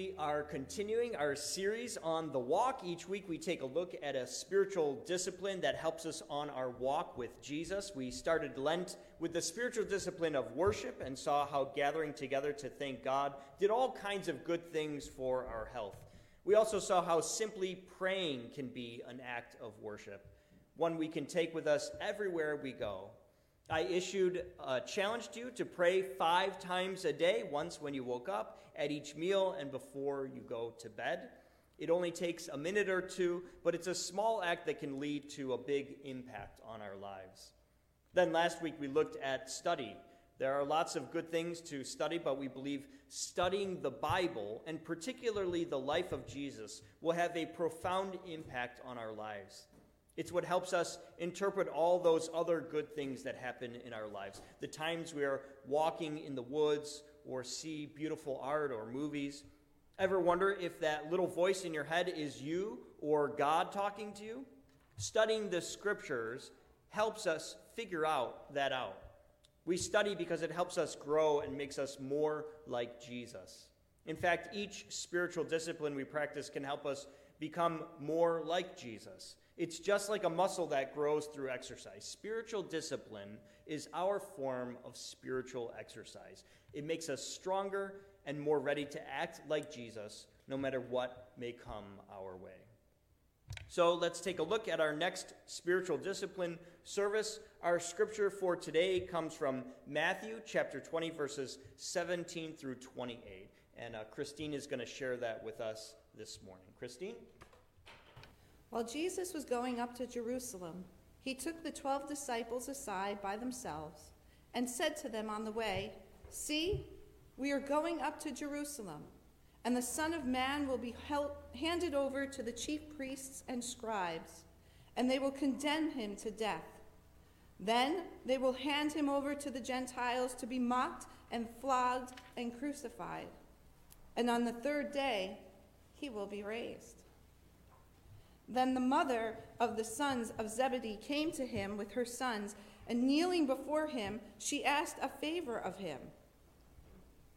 we are continuing our series on the walk. Each week we take a look at a spiritual discipline that helps us on our walk with Jesus. We started Lent with the spiritual discipline of worship and saw how gathering together to thank God did all kinds of good things for our health. We also saw how simply praying can be an act of worship, one we can take with us everywhere we go. I issued a challenge to you to pray five times a day, once when you woke up, at each meal, and before you go to bed. It only takes a minute or two, but it's a small act that can lead to a big impact on our lives. Then last week we looked at study. There are lots of good things to study, but we believe studying the Bible, and particularly the life of Jesus, will have a profound impact on our lives. It's what helps us interpret all those other good things that happen in our lives. The times we are walking in the woods or see beautiful art or movies. Ever wonder if that little voice in your head is you or God talking to you? Studying the scriptures helps us figure out that out. We study because it helps us grow and makes us more like Jesus. In fact, each spiritual discipline we practice can help us become more like Jesus. It's just like a muscle that grows through exercise. Spiritual discipline is our form of spiritual exercise. It makes us stronger and more ready to act like Jesus no matter what may come our way. So let's take a look at our next spiritual discipline service. Our scripture for today comes from Matthew chapter 20, verses 17 through 28. And uh, Christine is going to share that with us this morning. Christine? While Jesus was going up to Jerusalem, he took the twelve disciples aside by themselves and said to them on the way, See, we are going up to Jerusalem, and the Son of Man will be held, handed over to the chief priests and scribes, and they will condemn him to death. Then they will hand him over to the Gentiles to be mocked and flogged and crucified. And on the third day, he will be raised. Then the mother of the sons of Zebedee came to him with her sons, and kneeling before him, she asked a favor of him.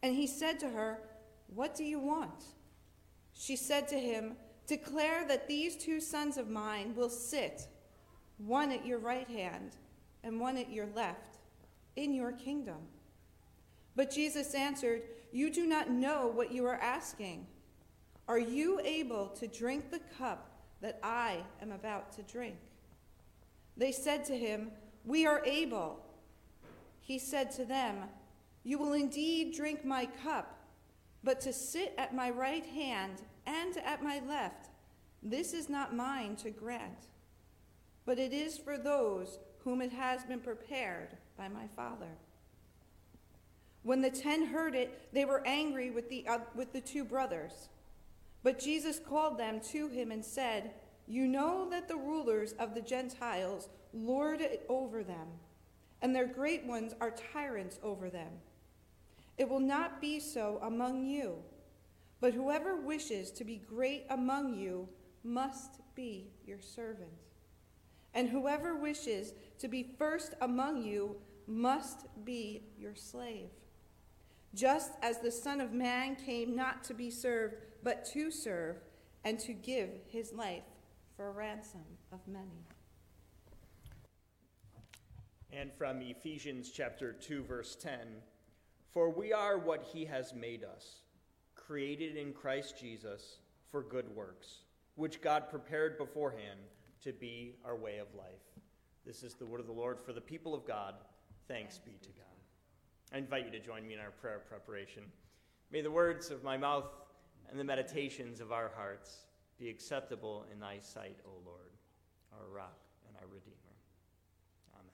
And he said to her, What do you want? She said to him, Declare that these two sons of mine will sit, one at your right hand and one at your left, in your kingdom. But Jesus answered, You do not know what you are asking. Are you able to drink the cup? That I am about to drink. They said to him, We are able. He said to them, You will indeed drink my cup, but to sit at my right hand and at my left, this is not mine to grant, but it is for those whom it has been prepared by my Father. When the ten heard it, they were angry with the, uh, with the two brothers. But Jesus called them to him and said, You know that the rulers of the Gentiles lord it over them, and their great ones are tyrants over them. It will not be so among you, but whoever wishes to be great among you must be your servant. And whoever wishes to be first among you must be your slave. Just as the Son of Man came not to be served, but to serve and to give his life for a ransom of many. And from Ephesians chapter 2 verse 10, for we are what he has made us, created in Christ Jesus for good works, which God prepared beforehand to be our way of life. This is the word of the Lord for the people of God. Thanks be to God. I invite you to join me in our prayer preparation. May the words of my mouth and the meditations of our hearts be acceptable in thy sight, O Lord, our rock and our redeemer. Amen.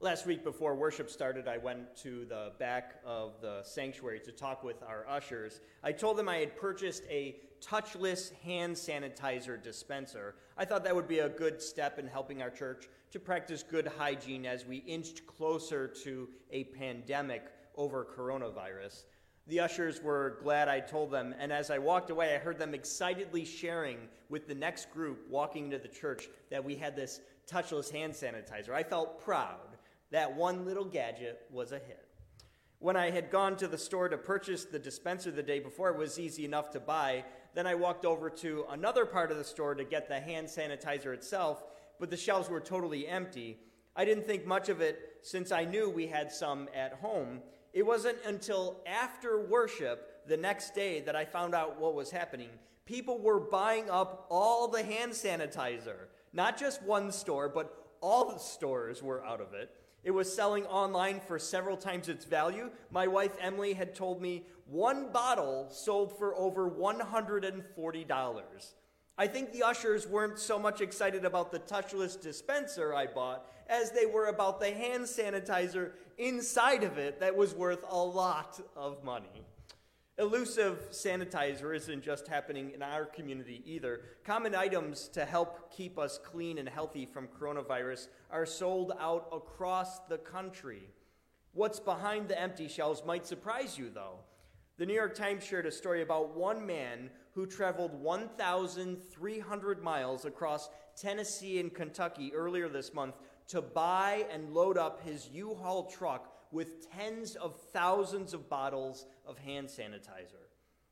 Last week before worship started, I went to the back of the sanctuary to talk with our ushers. I told them I had purchased a touchless hand sanitizer dispenser. I thought that would be a good step in helping our church to practice good hygiene as we inched closer to a pandemic over coronavirus. The ushers were glad I told them, and as I walked away, I heard them excitedly sharing with the next group walking into the church that we had this touchless hand sanitizer. I felt proud that one little gadget was a hit. When I had gone to the store to purchase the dispenser the day before, it was easy enough to buy. Then I walked over to another part of the store to get the hand sanitizer itself, but the shelves were totally empty. I didn't think much of it since I knew we had some at home. It wasn't until after worship the next day that I found out what was happening. People were buying up all the hand sanitizer. Not just one store, but all the stores were out of it. It was selling online for several times its value. My wife Emily had told me one bottle sold for over $140. I think the ushers weren't so much excited about the touchless dispenser I bought as they were about the hand sanitizer inside of it that was worth a lot of money. Elusive sanitizer isn't just happening in our community either. Common items to help keep us clean and healthy from coronavirus are sold out across the country. What's behind the empty shelves might surprise you, though. The New York Times shared a story about one man who traveled 1,300 miles across Tennessee and Kentucky earlier this month to buy and load up his U Haul truck with tens of thousands of bottles of hand sanitizer.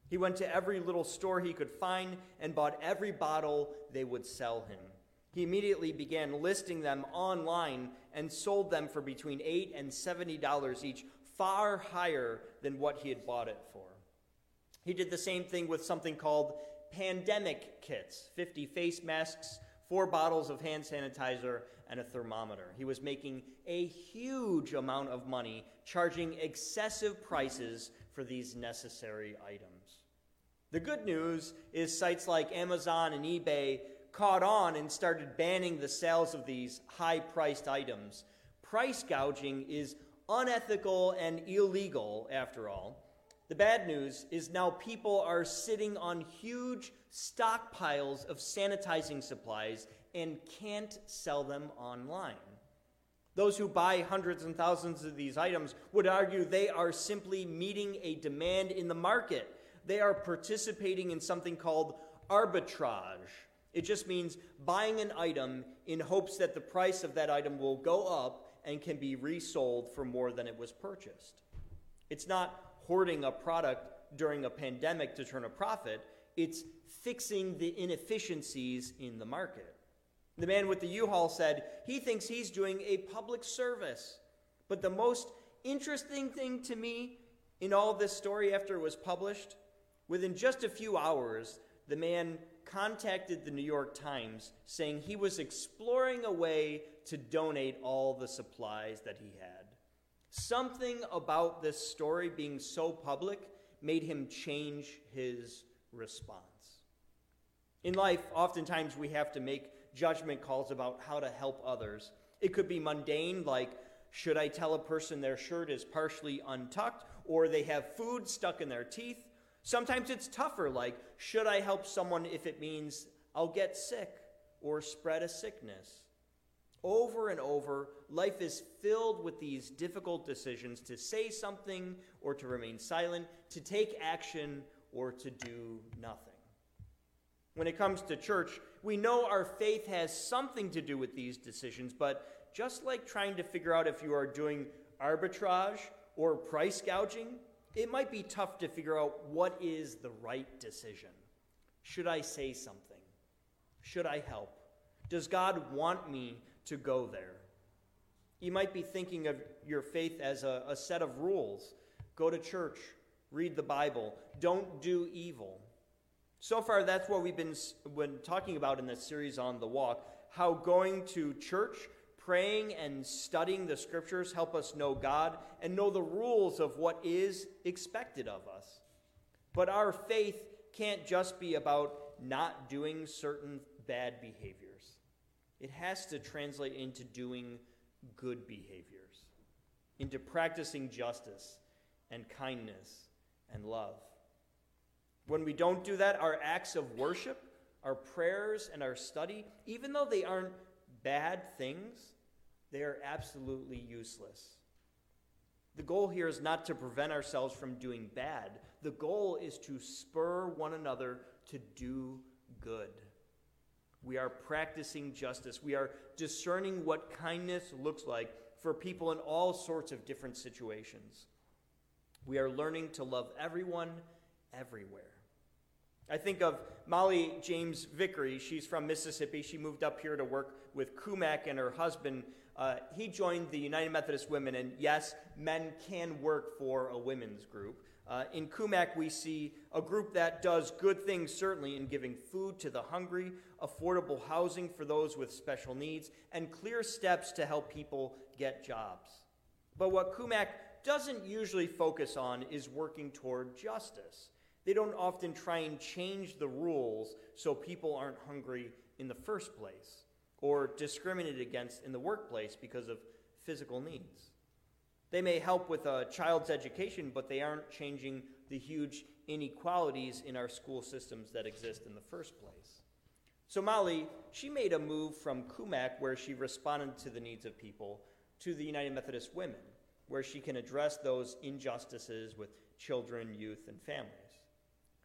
He went to every little store he could find and bought every bottle they would sell him. He immediately began listing them online and sold them for between 8 and $70 each, far higher than what he had bought it for. He did the same thing with something called pandemic kits 50 face masks, four bottles of hand sanitizer, and a thermometer. He was making a huge amount of money, charging excessive prices for these necessary items. The good news is sites like Amazon and eBay caught on and started banning the sales of these high priced items. Price gouging is unethical and illegal, after all. The bad news is now people are sitting on huge stockpiles of sanitizing supplies and can't sell them online. Those who buy hundreds and thousands of these items would argue they are simply meeting a demand in the market. They are participating in something called arbitrage. It just means buying an item in hopes that the price of that item will go up and can be resold for more than it was purchased. It's not hoarding a product during a pandemic to turn a profit, it's fixing the inefficiencies in the market. The man with the U Haul said he thinks he's doing a public service. But the most interesting thing to me in all this story after it was published, within just a few hours, the man contacted the New York Times saying he was exploring a way to donate all the supplies that he had. Something about this story being so public made him change his response. In life, oftentimes we have to make judgment calls about how to help others. It could be mundane, like should I tell a person their shirt is partially untucked or they have food stuck in their teeth? Sometimes it's tougher, like should I help someone if it means I'll get sick or spread a sickness? Over and over, life is filled with these difficult decisions to say something or to remain silent, to take action or to do nothing. When it comes to church, we know our faith has something to do with these decisions, but just like trying to figure out if you are doing arbitrage or price gouging, it might be tough to figure out what is the right decision. Should I say something? Should I help? Does God want me to go there? You might be thinking of your faith as a, a set of rules go to church, read the Bible, don't do evil. So far, that's what we've been, been talking about in this series on the walk how going to church, praying, and studying the scriptures help us know God and know the rules of what is expected of us. But our faith can't just be about not doing certain bad behaviors, it has to translate into doing good behaviors, into practicing justice and kindness and love. When we don't do that, our acts of worship, our prayers, and our study, even though they aren't bad things, they are absolutely useless. The goal here is not to prevent ourselves from doing bad. The goal is to spur one another to do good. We are practicing justice. We are discerning what kindness looks like for people in all sorts of different situations. We are learning to love everyone everywhere. I think of Molly James Vickery. She's from Mississippi. She moved up here to work with CUMAC and her husband. Uh, he joined the United Methodist Women, and yes, men can work for a women's group. Uh, in CUMAC, we see a group that does good things, certainly, in giving food to the hungry, affordable housing for those with special needs, and clear steps to help people get jobs. But what CUMAC doesn't usually focus on is working toward justice. They don't often try and change the rules so people aren't hungry in the first place or discriminated against in the workplace because of physical needs. They may help with a child's education, but they aren't changing the huge inequalities in our school systems that exist in the first place. So, Molly, she made a move from CUMAC, where she responded to the needs of people, to the United Methodist Women, where she can address those injustices with children, youth, and families.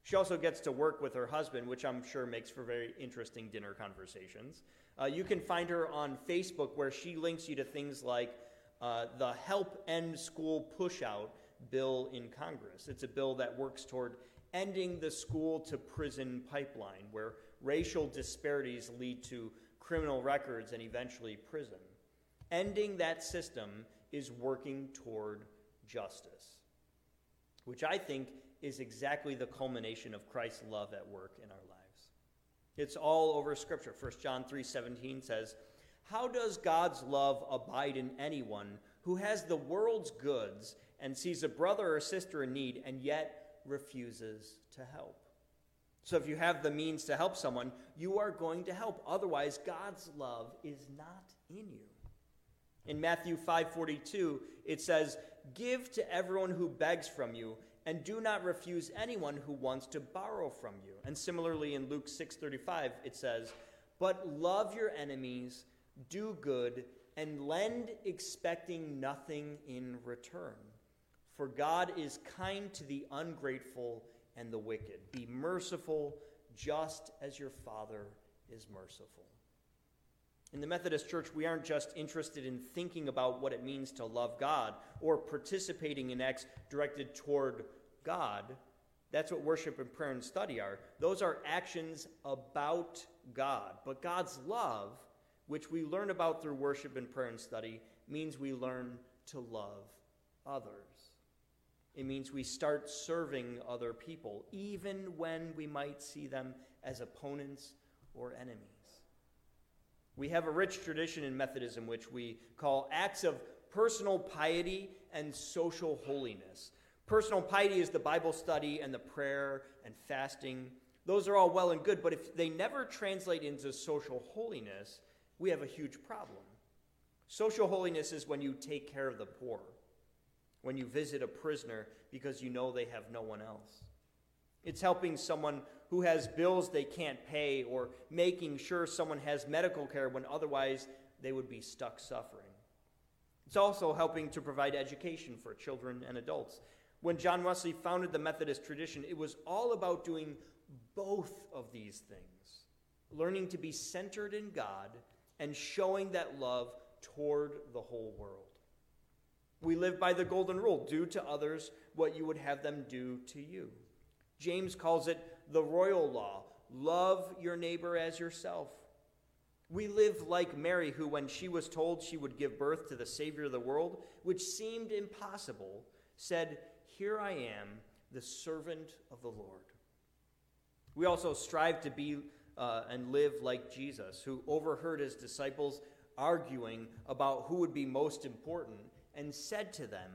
She also gets to work with her husband, which I'm sure makes for very interesting dinner conversations. Uh, you can find her on Facebook, where she links you to things like uh, the Help End School Pushout bill in Congress. It's a bill that works toward ending the school to prison pipeline, where racial disparities lead to criminal records and eventually prison. Ending that system is working toward justice, which I think is exactly the culmination of Christ's love at work in our lives. It's all over Scripture. 1 John 3:17 says, how does God's love abide in anyone who has the world's goods and sees a brother or sister in need and yet refuses to help? So if you have the means to help someone, you are going to help. Otherwise, God's love is not in you. In Matthew 5:42, it says, "Give to everyone who begs from you, and do not refuse anyone who wants to borrow from you." And similarly in Luke 6:35, it says, "But love your enemies, do good, and lend expecting nothing in return. For God is kind to the ungrateful and the wicked. Be merciful, just as your Father is merciful. In the Methodist Church, we aren't just interested in thinking about what it means to love God or participating in acts directed toward God. That's what worship and prayer and study are. Those are actions about God. But God's love which we learn about through worship and prayer and study, means we learn to love others. It means we start serving other people, even when we might see them as opponents or enemies. We have a rich tradition in Methodism which we call acts of personal piety and social holiness. Personal piety is the Bible study and the prayer and fasting. Those are all well and good, but if they never translate into social holiness, we have a huge problem. Social holiness is when you take care of the poor, when you visit a prisoner because you know they have no one else. It's helping someone who has bills they can't pay or making sure someone has medical care when otherwise they would be stuck suffering. It's also helping to provide education for children and adults. When John Wesley founded the Methodist tradition, it was all about doing both of these things learning to be centered in God and showing that love toward the whole world. We live by the golden rule do to others what you would have them do to you. James calls it the royal law love your neighbor as yourself. We live like Mary, who, when she was told she would give birth to the Savior of the world, which seemed impossible, said, Here I am, the servant of the Lord. We also strive to be uh, and live like Jesus, who overheard his disciples arguing about who would be most important and said to them,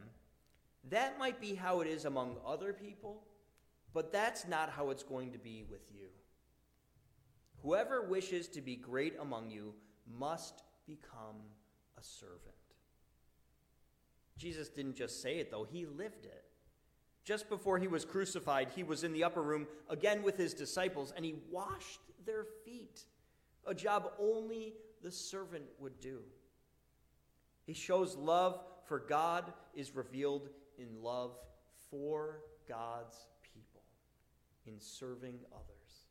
That might be how it is among other people, but that's not how it's going to be with you. Whoever wishes to be great among you must become a servant. Jesus didn't just say it, though, he lived it. Just before he was crucified, he was in the upper room again with his disciples, and he washed their feet, a job only the servant would do. He shows love for God is revealed in love for God's people, in serving others.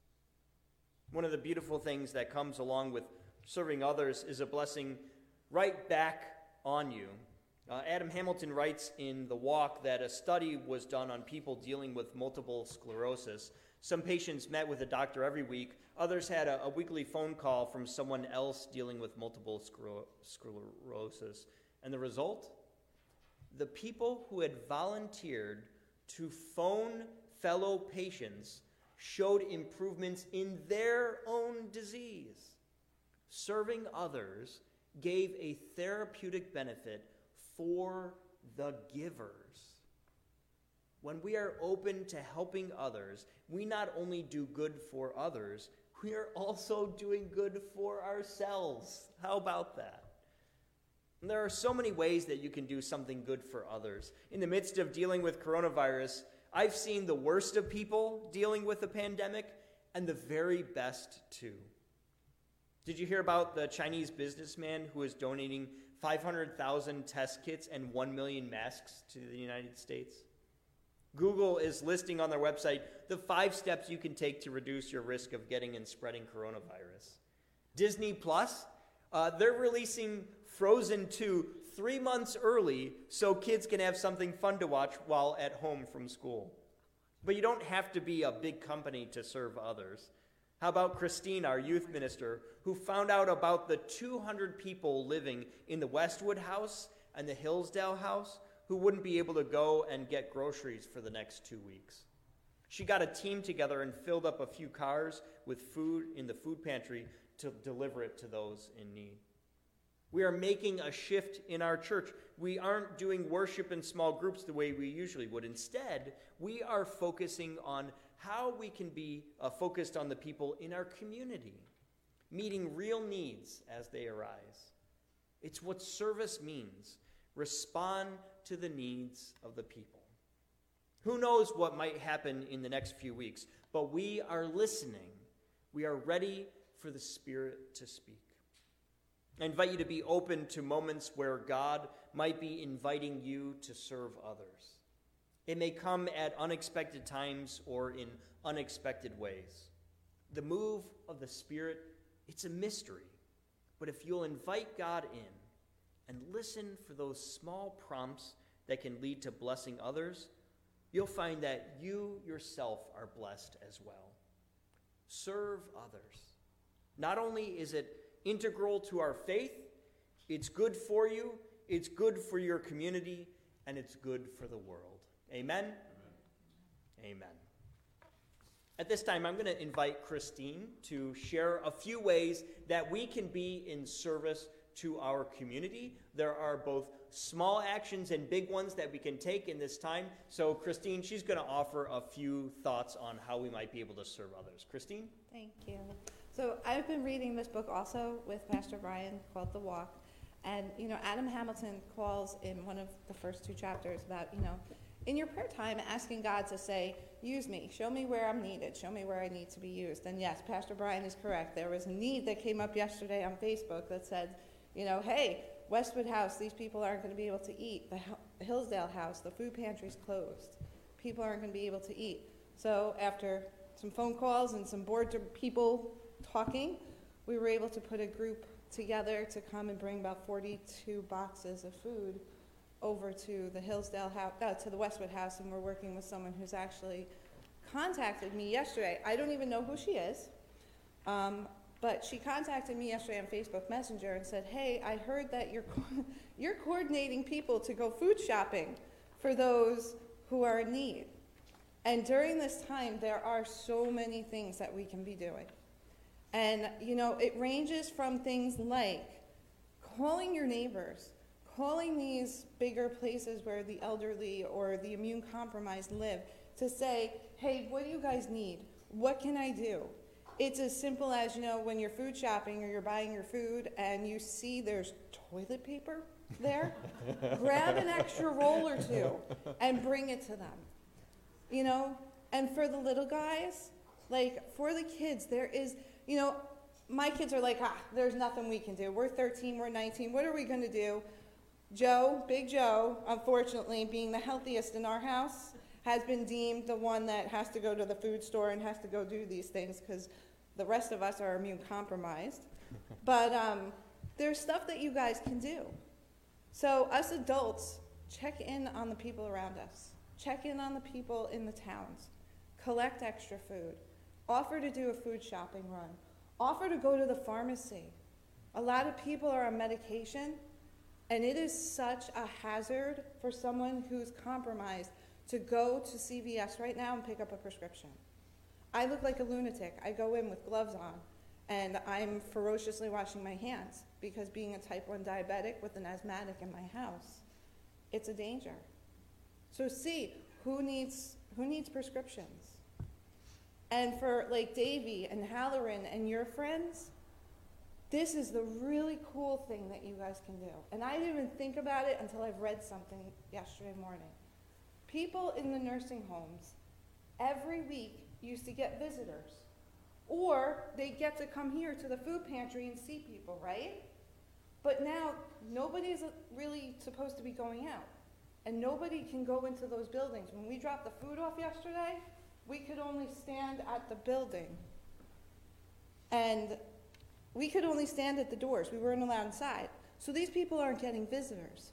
One of the beautiful things that comes along with serving others is a blessing right back on you Uh, Adam Hamilton writes in The Walk that a study was done on people dealing with multiple sclerosis. Some patients met with a doctor every week, others had a, a weekly phone call from someone else dealing with multiple sclerosis. And the result? The people who had volunteered to phone fellow patients showed improvements in their own disease. Serving others gave a therapeutic benefit for the givers. When we are open to helping others, we not only do good for others, we are also doing good for ourselves. How about that? And there are so many ways that you can do something good for others. In the midst of dealing with coronavirus, I've seen the worst of people dealing with the pandemic and the very best too. Did you hear about the Chinese businessman who is donating 500,000 test kits and 1 million masks to the United States? Google is listing on their website the five steps you can take to reduce your risk of getting and spreading coronavirus. Disney Plus, uh, they're releasing Frozen 2 three months early so kids can have something fun to watch while at home from school. But you don't have to be a big company to serve others. How about Christine, our youth minister, who found out about the 200 people living in the Westwood house and the Hillsdale house who wouldn't be able to go and get groceries for the next two weeks? She got a team together and filled up a few cars with food in the food pantry to deliver it to those in need. We are making a shift in our church. We aren't doing worship in small groups the way we usually would. Instead, we are focusing on how we can be uh, focused on the people in our community, meeting real needs as they arise. It's what service means respond to the needs of the people. Who knows what might happen in the next few weeks, but we are listening. We are ready for the Spirit to speak. I invite you to be open to moments where God might be inviting you to serve others. It may come at unexpected times or in unexpected ways. The move of the Spirit, it's a mystery. But if you'll invite God in and listen for those small prompts that can lead to blessing others, you'll find that you yourself are blessed as well. Serve others. Not only is it integral to our faith, it's good for you, it's good for your community, and it's good for the world. Amen? Amen. Amen. At this time, I'm going to invite Christine to share a few ways that we can be in service to our community. There are both small actions and big ones that we can take in this time. So, Christine, she's going to offer a few thoughts on how we might be able to serve others. Christine? Thank you. So, I've been reading this book also with Pastor Brian called The Walk. And, you know, Adam Hamilton calls in one of the first two chapters about, you know, in your prayer time, asking God to say, use me, show me where I'm needed, show me where I need to be used. And yes, Pastor Brian is correct. There was a need that came up yesterday on Facebook that said, you know, hey, Westwood House, these people aren't going to be able to eat. The Hillsdale House, the food pantry's closed. People aren't going to be able to eat. So after some phone calls and some board people talking, we were able to put a group together to come and bring about 42 boxes of food over to the Hillsdale house, uh, to the Westwood house, and we're working with someone who's actually contacted me yesterday. I don't even know who she is, um, but she contacted me yesterday on Facebook Messenger and said, "Hey, I heard that you're co- you're coordinating people to go food shopping for those who are in need." And during this time, there are so many things that we can be doing. And, you know, it ranges from things like calling your neighbors, calling these bigger places where the elderly or the immune compromised live to say, hey, what do you guys need? What can I do? It's as simple as, you know, when you're food shopping or you're buying your food and you see there's toilet paper there, grab an extra roll or two and bring it to them. You know? And for the little guys, like for the kids, there is, you know, my kids are like, ah, there's nothing we can do. We're 13, we're 19, what are we going to do? Joe, Big Joe, unfortunately, being the healthiest in our house, has been deemed the one that has to go to the food store and has to go do these things because the rest of us are immune compromised. but um, there's stuff that you guys can do. So, us adults, check in on the people around us, check in on the people in the towns, collect extra food, offer to do a food shopping run, offer to go to the pharmacy. A lot of people are on medication, and it is such a hazard for someone who's compromised to go to CVS right now and pick up a prescription. I look like a lunatic. I go in with gloves on, and I'm ferociously washing my hands because being a type 1 diabetic with an asthmatic in my house, it's a danger. So see who needs who needs prescriptions. And for like Davy and Halloran and your friends, this is the really cool thing that you guys can do. And I didn't even think about it until I've read something yesterday morning. People in the nursing homes every week used to get visitors. Or they get to come here to the food pantry and see people, right? But now nobody's really supposed to be going out. And nobody can go into those buildings. When we dropped the food off yesterday, we could only stand at the building. And we could only stand at the doors. We weren't allowed inside. So these people aren't getting visitors.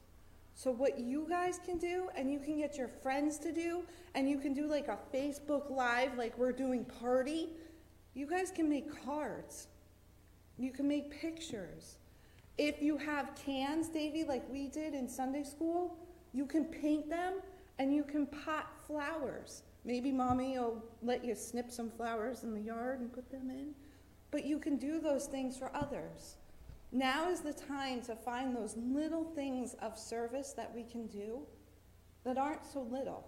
So what you guys can do, and you can get your friends to do, and you can do like a Facebook Live, like we're doing party, you guys can make cards. You can make pictures. If you have cans, Davy, like we did in Sunday school, you can paint them and you can pot flowers. Maybe mommy will let you snip some flowers in the yard and put them in. But you can do those things for others. Now is the time to find those little things of service that we can do that aren't so little,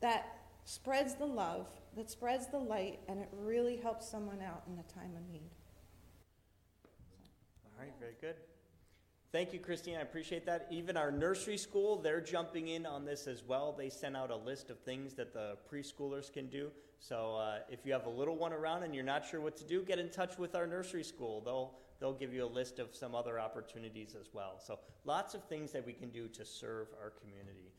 that spreads the love, that spreads the light, and it really helps someone out in a time of need. All right, very good. Thank you, Christine. I appreciate that. Even our nursery school, they're jumping in on this as well. They sent out a list of things that the preschoolers can do. So uh, if you have a little one around and you're not sure what to do, get in touch with our nursery school. They'll they'll give you a list of some other opportunities as well. So lots of things that we can do to serve our community.